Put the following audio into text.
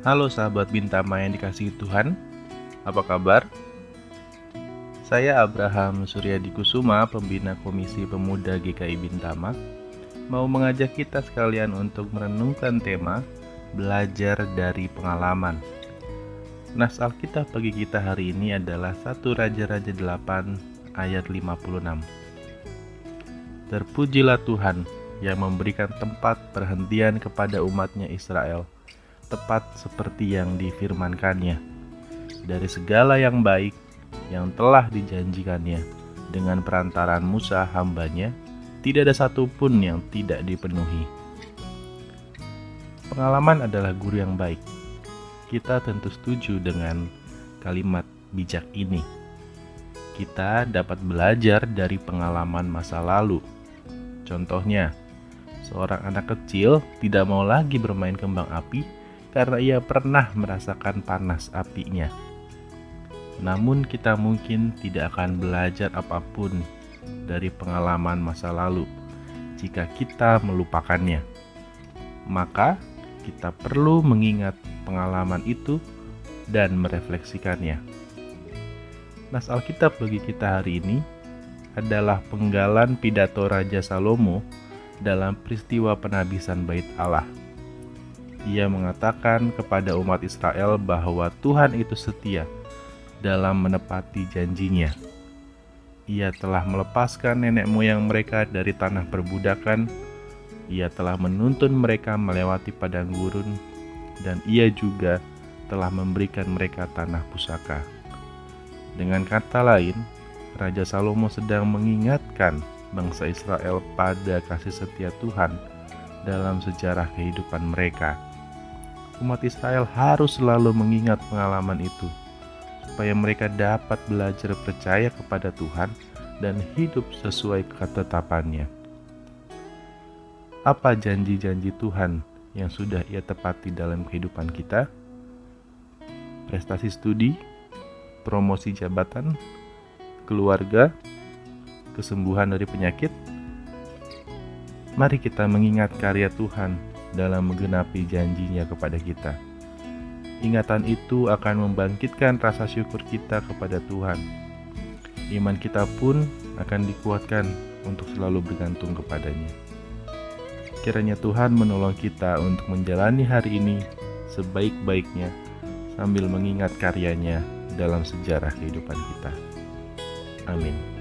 Halo sahabat Bintama yang dikasihi Tuhan, apa kabar? Saya Abraham Suryadi Kusuma, pembina Komisi Pemuda GKI Bintama, mau mengajak kita sekalian untuk merenungkan tema belajar dari pengalaman. Nas Alkitab bagi kita hari ini adalah 1 Raja-Raja 8 ayat 56. Terpujilah Tuhan yang memberikan tempat perhentian kepada umatnya Israel – tepat seperti yang difirmankannya. Dari segala yang baik yang telah dijanjikannya dengan perantaran Musa hambanya, tidak ada satupun yang tidak dipenuhi. Pengalaman adalah guru yang baik. Kita tentu setuju dengan kalimat bijak ini. Kita dapat belajar dari pengalaman masa lalu. Contohnya, seorang anak kecil tidak mau lagi bermain kembang api karena ia pernah merasakan panas apinya. Namun, kita mungkin tidak akan belajar apa pun dari pengalaman masa lalu jika kita melupakannya. Maka, kita perlu mengingat pengalaman itu dan merefleksikannya. Nas Alkitab bagi kita hari ini adalah penggalan pidato Raja Salomo dalam peristiwa penabisan Bait Allah ia mengatakan kepada umat Israel bahwa Tuhan itu setia dalam menepati janjinya. Ia telah melepaskan nenek moyang mereka dari tanah perbudakan. Ia telah menuntun mereka melewati padang gurun, dan ia juga telah memberikan mereka tanah pusaka. Dengan kata lain, Raja Salomo sedang mengingatkan bangsa Israel pada kasih setia Tuhan dalam sejarah kehidupan mereka umat Israel harus selalu mengingat pengalaman itu, supaya mereka dapat belajar percaya kepada Tuhan dan hidup sesuai ketetapannya. Apa janji-janji Tuhan yang sudah Ia tepati dalam kehidupan kita? Prestasi studi, promosi jabatan, keluarga, kesembuhan dari penyakit. Mari kita mengingat karya Tuhan dalam menggenapi janjinya kepada kita. Ingatan itu akan membangkitkan rasa syukur kita kepada Tuhan. Iman kita pun akan dikuatkan untuk selalu bergantung kepadanya. Kiranya Tuhan menolong kita untuk menjalani hari ini sebaik-baiknya sambil mengingat karyanya dalam sejarah kehidupan kita. Amin.